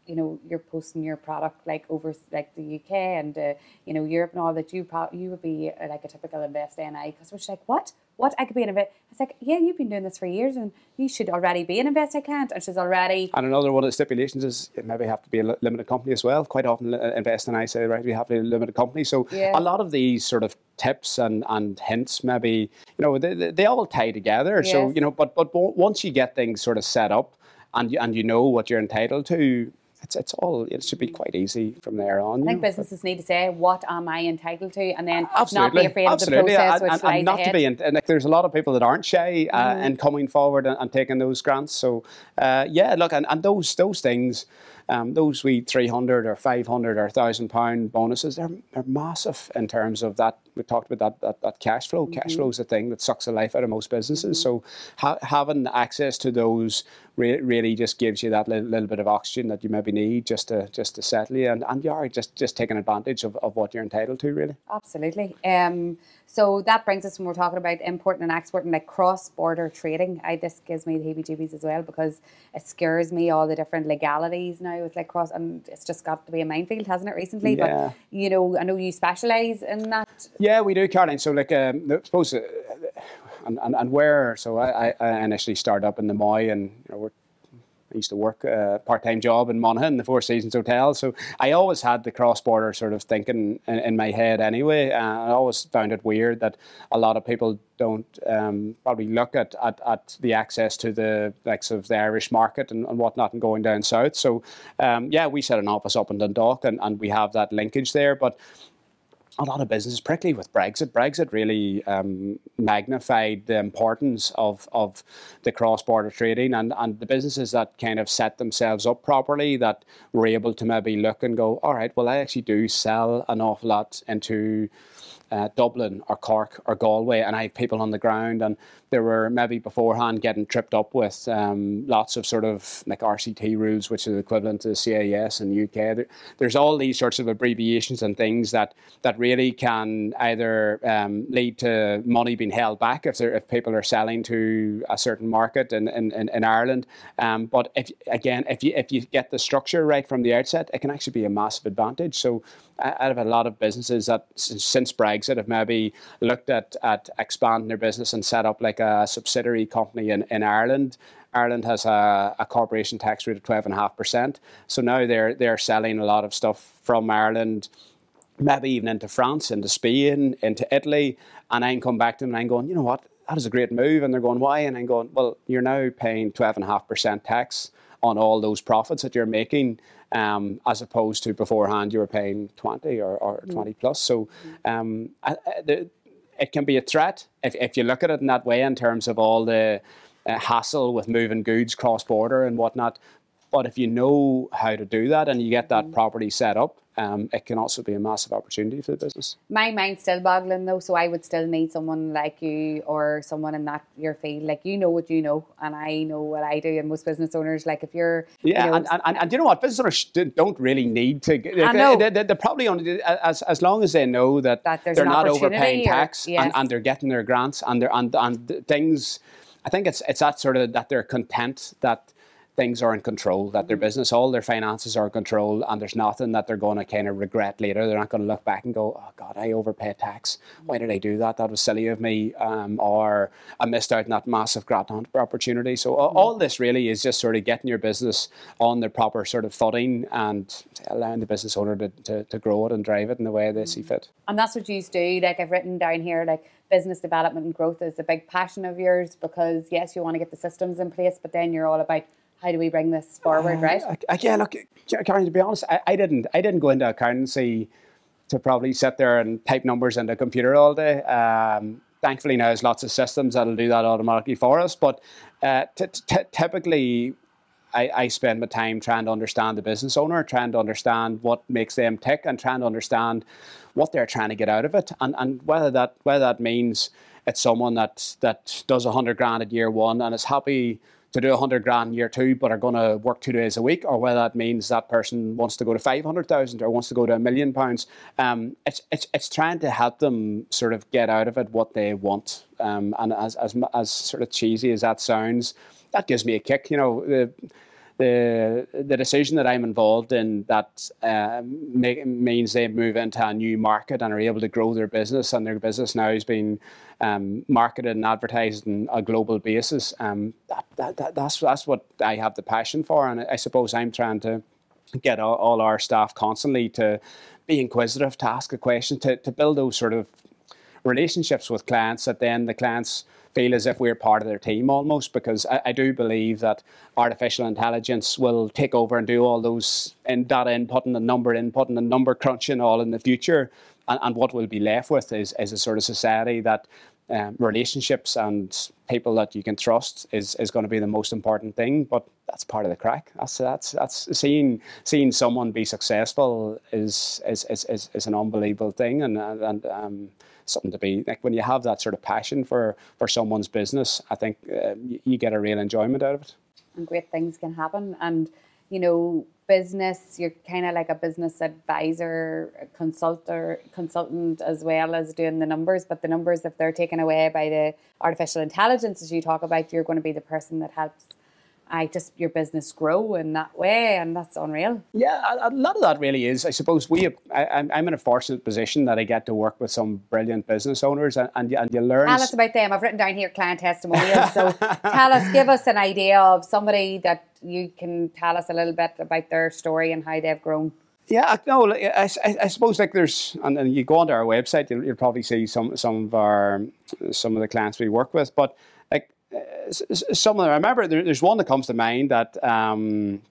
you know you're posting your product like over like the UK and uh, you know Europe and all that you pro- you would be uh, like a typical invest NI because we're like what what I could be an invest it's like yeah you've been doing this for years and you should already be an invest account and she's already And another one of the stipulations is it maybe have to be a limited company as well. Quite often, uh, Invest NI say, right, we have to be a limited company. So Yeah. a lot of these sort of tips and, and hints, maybe, you know, they, they they all tie together. So, you know, but, but once you get things sort of set up and you, and you know what you're entitled to, it's, it's all, it should be quite easy from there on. I think know. businesses need to say what am I entitled to and then not be afraid Absolutely. of the process and, which and, lies and not ahead. to be in, and like there's a lot of people that aren't shy uh, Mm-hmm. in coming forward and, and taking those grants so uh, yeah look and, and those those things um, those wee 300 or 500 or 1000 pound bonuses they're, they're massive in terms of that we talked about that, that, that cash flow Mm-hmm. cash flow is the thing that sucks the life out of most businesses so ha- having access to those re- really just gives you that little, little bit of oxygen that you maybe need just to just to settle you and, and you are just just taking advantage of, of what you're entitled to really Absolutely. Um, so that brings us when we're talking about importing and exporting, like cross-border trading. I this gives me the heebie-jeebies as well because it scares me all the different legalities now with like cross, and it's just got to be a minefield, hasn't it, recently? Yeah. But you know, I know you specialise in that. Yeah, we do, Caroline. So, like, um, I suppose, uh, and, and, and where, so I, I- initially started up in the Moy and, you know, I used to work a part-time job in Monaghan, the Four Seasons Hotel. So I always had the cross-border sort of thinking in, in my head anyway. Uh, I always found it weird that a lot of people don't um, probably look at, at, at the access to the likes of the Irish market and, and whatnot and going down south. So um, yeah, we set an office up in Dundalk and, and we have that linkage there. But a lot of businesses, particularly with Brexit. Brexit really um, magnified the importance of, of the cross border trading and, and the businesses that kind of set themselves up properly that were able to maybe look and go, all right, well, I actually do sell an awful lot into uh, Dublin or Cork or Galway, and I have people on the ground, and they were maybe beforehand getting tripped up with um, lots of sort of like RCT rules, which is equivalent to CIS in the UK. There, there's all these sorts of abbreviations and things that that really can either um, lead to money being held back if, if people are selling to a certain market in, in, in, Ireland. Um, but if again, if you if you get the structure right from the outset, it can actually be a massive advantage. So I- I've a lot of businesses that since, since Brexit have maybe looked at, at expanding their business and set up like a subsidiary company in, in Ireland Ireland has a, a corporation tax rate of twelve and a half percent. So now they're they're selling a lot of stuff from Ireland maybe even into France, into Spain, into Italy, and I come back to them and I'm going, you know what, that is a great move. And they're going, why? And I'm going, well, you're now paying 12.5% tax on all those profits that you're making, um, as opposed to beforehand you were paying 20 or, or mm. 20 plus. So um, I, I, the, it can be a threat if, if you look at it in that way in terms of all the uh, hassle with moving goods cross border and whatnot. But if you know how to do that and you get that mm. property set up, um, it can also be a massive opportunity for the business. My mind's still boggling though, so I would still need someone like you or someone in that your field. Like you know what you know, and I know what I do. And most business owners, like if you're yeah, you know, and, and, and, and, you know what, business owners don't really need to. I know. They, they probably only as as long as they know that, that they're not overpaying or, tax yes. and, and they're getting their grants and they're and, and things. I think it's it's that sort of that they're content that things are in control, that their mm-hmm. business, all their finances are in control, and there's nothing that they're going to kind of regret later. They're not going to look back and go, oh God, I overpaid tax. Why did I do that? That was silly of me. Um, or I missed out on that massive grant opportunity. So mm-hmm. all this really is just sort of getting your business on the proper sort of footing and allowing the business owner to, to, to grow it and drive it in the way they see mm-hmm. fit. And that's what you do. Like I've written down here, like business development and growth is a big passion of yours because yes, you want to get the systems in place, but then you're all about how do we bring this forward, uh, right? Again, look, Karen, to be honest, I, I, didn't I didn't go into accountancy to probably sit there and type numbers into a computer all day. Um, thankfully, now there's lots of systems that'll do that automatically for us. But uh, t- t- typically, I, I, spend my time trying to understand the business owner, trying to understand what makes them tick, and trying to understand what they're trying to get out of it, and, and whether that whether that means it's someone that that does a hundred grand at year one and is happy to do 100 grand year two, but are going to work two days a week, or whether that means that person wants to go to 500,000 or wants to go to a million pounds. Um, it's, it's, it's trying to help them sort of get out of it what they want. Um, and as, as, as sort of cheesy as that sounds, that gives me a kick. You know, the, the the decision that I'm involved in that uh, means they move into a new market and are able to grow their business, and their business now is being um, marketed and advertised on a global basis. Um, that, that, that, that's that's what I have the passion for, and I suppose I'm trying to get all, all our staff constantly to be inquisitive, to ask a question, to, to build those sort of relationships with clients that then the clients feel as if we're part of their team almost because I, I, do believe that artificial intelligence will take over and do all those in data inputting and number inputting and number crunching all in the future. And, and what we'll be left with is, is a sort of society that um, relationships and people that you can trust is, is going to be the most important thing. But that's part of the crack. That's that's that's seeing seeing someone be successful is is is, is, is an unbelievable thing, and and um, something to be like when you have that sort of passion for for someone's business. I think uh, you, get a real enjoyment out of it. And great things can happen, and you know business you're kind of like a business advisor consultant consultant as well as doing the numbers but the numbers if they're taken away by the artificial intelligence as you talk about you're going to be the person that helps I just your business grow in that way, and that's unreal. Yeah, a, a lot of that really is. I suppose we, I, am in a fortunate position that I get to work with some brilliant business owners, and and, and you learn. Tell us about them. I've written down here client testimonials. so tell us, give us an idea of somebody that you can tell us a little bit about their story and how they've grown. Yeah, no, I, I, I, suppose like there's, and, and you go onto our website, you'll, you'll probably see some some of our some of the clients we work with, but some of them. I remember there, there's one that comes to mind that um,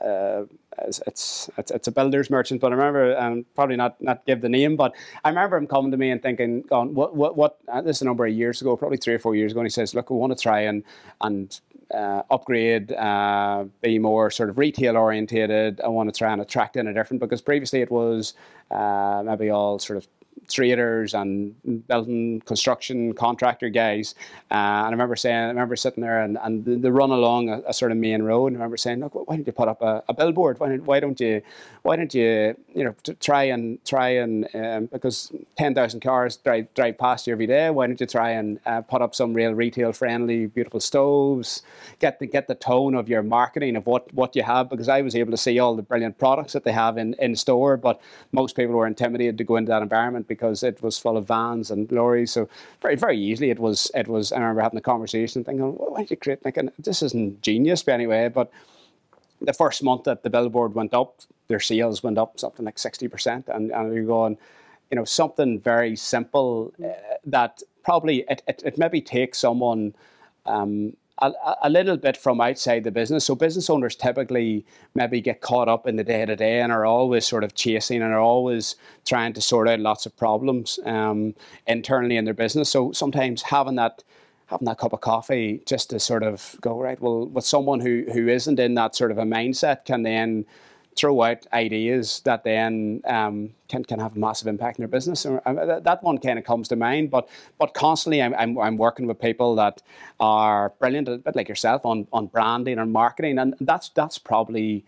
uh, it's, it's, it's a builder's merchant, but I remember um, probably not not give the name, but I remember him coming to me and thinking, going, what what what? Uh, this is a number of years ago, probably three or four years ago, and he says, look, we want to try and and uh, upgrade, uh, be more sort of retail orientated. I want to try and attract in a different because previously it was uh, maybe all sort of traders and building construction contractor guys. Uh, and I remember saying, I remember sitting there and, and the, run along a, a, sort of main road. And I remember saying, look, why don't you put up a, a billboard? Why don't, why don't you, why don't you, you know, try and try and um, because ten thousand cars drive drive past you every day. Why don't you try and uh, put up some real retail friendly, beautiful stoves? Get the get the tone of your marketing of what what you have because I was able to see all the brilliant products that they have in in store, but most people were intimidated to go into that environment because it was full of vans and lorries. So very very easily it was it was. I remember having a conversation, thinking, well, "Why did you create?" Thinking this isn't genius, but anyway. But the first month that the billboard went up, their sales went up something like sixty percent, and and you're going, you know, something very simple uh, that probably it, it, it maybe takes someone. Um, a, a, little bit from outside the business. So business owners typically maybe get caught up in the day to day and are always sort of chasing and are always trying to sort out lots of problems um, internally in their business. So sometimes having that having that cup of coffee just to sort of go right well with someone who who isn't in that sort of a mindset can then throw out ideas that then um, can, can have a massive impact in their business. That one kind of comes to mind, but but constantly I'm, I'm, I'm, working with people that are brilliant, a bit like yourself, on, on branding and marketing, and that's that's probably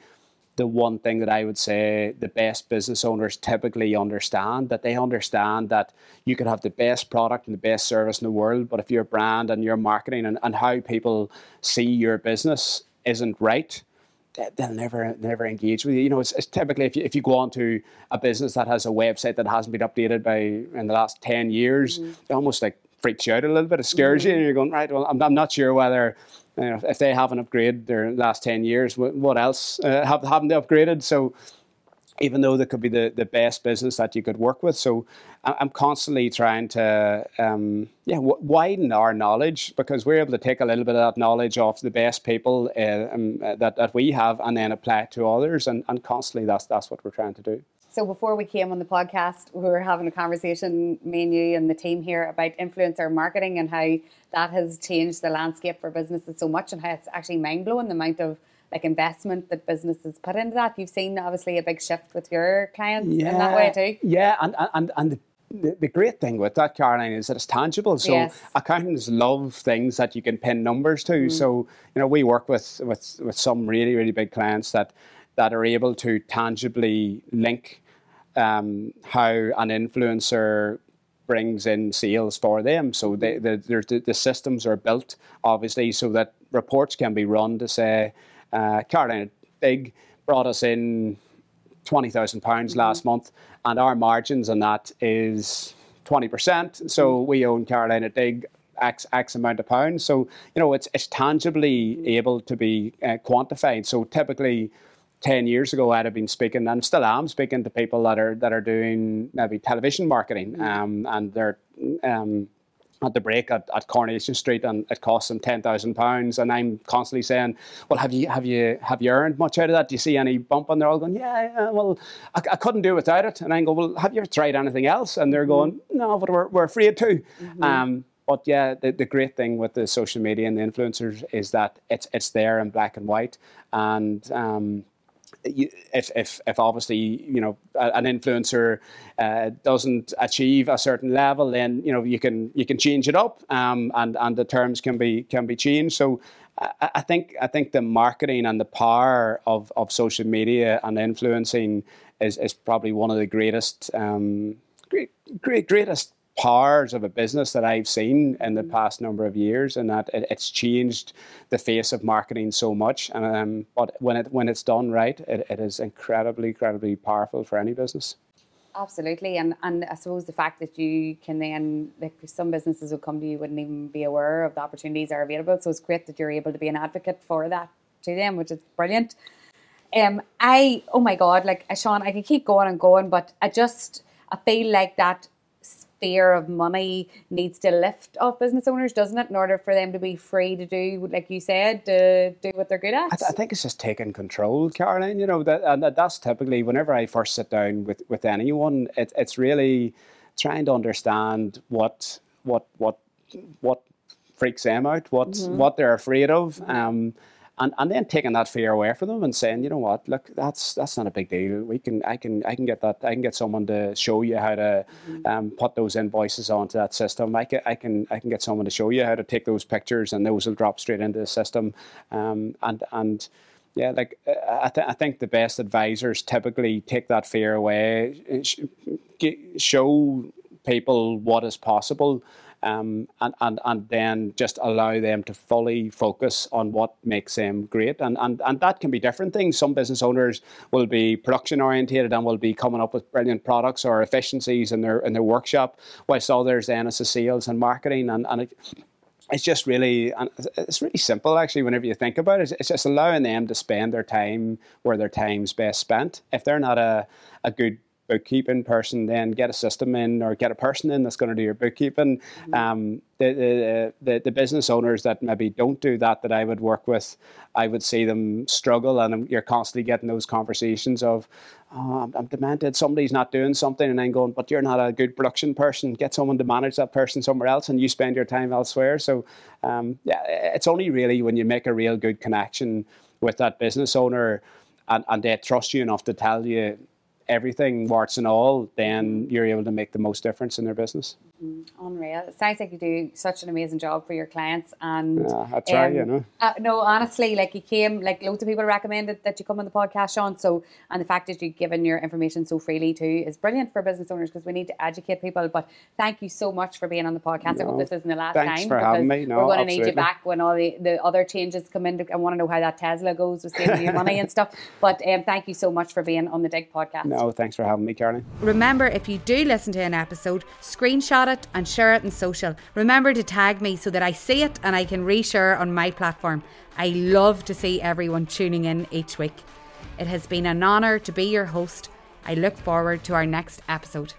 the one thing that I would say the best business owners typically understand that they understand that you could have the best product and the best service in the world, but if your brand and your marketing and, and how people see your business isn't right, they'll never never engage with you. You know, it's, it's typically if you, if you go on to a business that has a website that hasn't been updated by in the last ten years, mm-hmm. it almost like freaks you out a little bit, it scares mm-hmm. you, and you're going right. Well, I'm, I'm not sure whether if they haven't upgraded their last ten years, what, what else uh, have haven't they upgraded? So even though they could be the, the best business that you could work with. So I'm constantly trying to um, yeah w- widen our knowledge because we're able to take a little bit of that knowledge off the best people uh, um, that, that we have and then apply it to others and, and constantly that's that's what we're trying to do. So before we came on the podcast, we were having a conversation, me and you and the team here, about influencer marketing and how that has changed the landscape for businesses so much and how it's actually mind blowing the amount of like investment that businesses put into that. You've seen obviously a big shift with your clients yeah, in that way too. Yeah, and and and the, the, great thing with that, Caroline, is that it's tangible. So yes. accountants love things that you can pin numbers to. Mm. So you know, we work with with with some really really big clients that that are able to tangibly link um, how an influencer brings in sales for them. So they, the, the systems are built obviously so that reports can be run to say uh, Caroline Dig brought us in twenty thousand pounds mm-hmm. last month, and our margins on that is twenty percent. So mm-hmm. we own Caroline Dig X X amount of pounds. So you know it's it's tangibly able to be uh, quantified. So typically. 10 years ago I'd have been speaking and still am speaking to people that are that are doing maybe television marketing mm-hmm. um, and they're um, at the break at, at Coronation Street and it costs them ten thousand pounds and I'm constantly saying, Well have you have you have you earned much out of that? Do you see any bump? And they're all going, Yeah, yeah well I, I couldn't do without it and I go, Well have you tried anything else? And they're going, mm-hmm. No, but we're we're afraid to. Mm-hmm. Um, but yeah, the, the great thing with the social media and the influencers is that it's it's there in black and white and um, if, if, if obviously you know an influencer uh, doesn't achieve a certain level, then you know you can you can change it up, um, and and the terms can be can be changed. So I, I think I think the marketing and the power of, of social media and influencing is, is probably one of the greatest um, great, great greatest powers of a business that I've seen in the mm. past number of years, and that it, it's changed the face of marketing so much. And um, but when it when it's done right, it, it is incredibly, incredibly powerful for any business. Absolutely, and and I suppose the fact that you can then like some businesses will come to you wouldn't even be aware of the opportunities are available. So it's great that you're able to be an advocate for that to them, which is brilliant. Um, I oh my god, like Sean, I can keep going and going, but I just I feel like that fear of money needs to lift off business owners, doesn't it, in order for them to be free to do, like you said, to do what they're good at? I, th- I think it's just taking control, Caroline. You know, that, and that's typically whenever I first sit down with, with anyone, it, it's really trying to understand what what what what freaks them out, what mm-hmm. what they're afraid of. Um, and and then taking that fear away from them and saying, you know what, look, that's that's not a big deal. We can I can I can get that I can get someone to show you how to mm-hmm. um, put those invoices onto that system. I can I can I can get someone to show you how to take those pictures and those will drop straight into the system. Um, and and yeah, like I, th- I think the best advisors typically take that fear away, show people what is possible um, and, and, and then just allow them to fully focus on what makes them great. And, and, and that can be different things. Some business owners will be production orientated and will be coming up with brilliant products or efficiencies in their, in their workshop, whilst others then it's a sales and marketing. And, and it, it's just really it's really simple actually whenever you think about it it's just allowing them to spend their time where their time's best spent if they're not a, a good bookkeeping person, then get a system in or get a person in that's going to do your bookkeeping. Mm-hmm. Um, the, the, the, business owners that maybe don't do that, that I would work with, I would see them struggle, and you're constantly getting those conversations of, oh, I'm, I'm demented, somebody's not doing something, and then going, but you're not a good production person. Get someone to manage that person somewhere else, and you spend your time elsewhere. So, um, yeah, it's only really when you make a real good connection with that business owner and, and they trust you enough to tell you everything, warts and all, then you're able to make the most difference in their business. Mm-hmm. Unreal. It sounds like you do such an amazing job for your clients. And yeah, I try, um, you know. Uh, no, honestly, like you came, like loads of people recommended that you come on the podcast, Sean. So, and the fact that you've given your information so freely too is brilliant for business owners because we need to educate people. But thank you so much for being on the podcast. No, I hope this isn't the last thanks time. for having me. No, we're going to need you back when all the, the other changes come in. I want to know how that Tesla goes with saving you money and stuff. But um, thank you so much for being on the Dig podcast. No, thanks for having me, Caroline. Remember, if you do listen to an episode, screenshot it and share it social. Remember to tag me so that I see it and I can reshare on my platform. I love to see everyone tuning in each week. It has been an honour to be your host. I look forward to our next episode.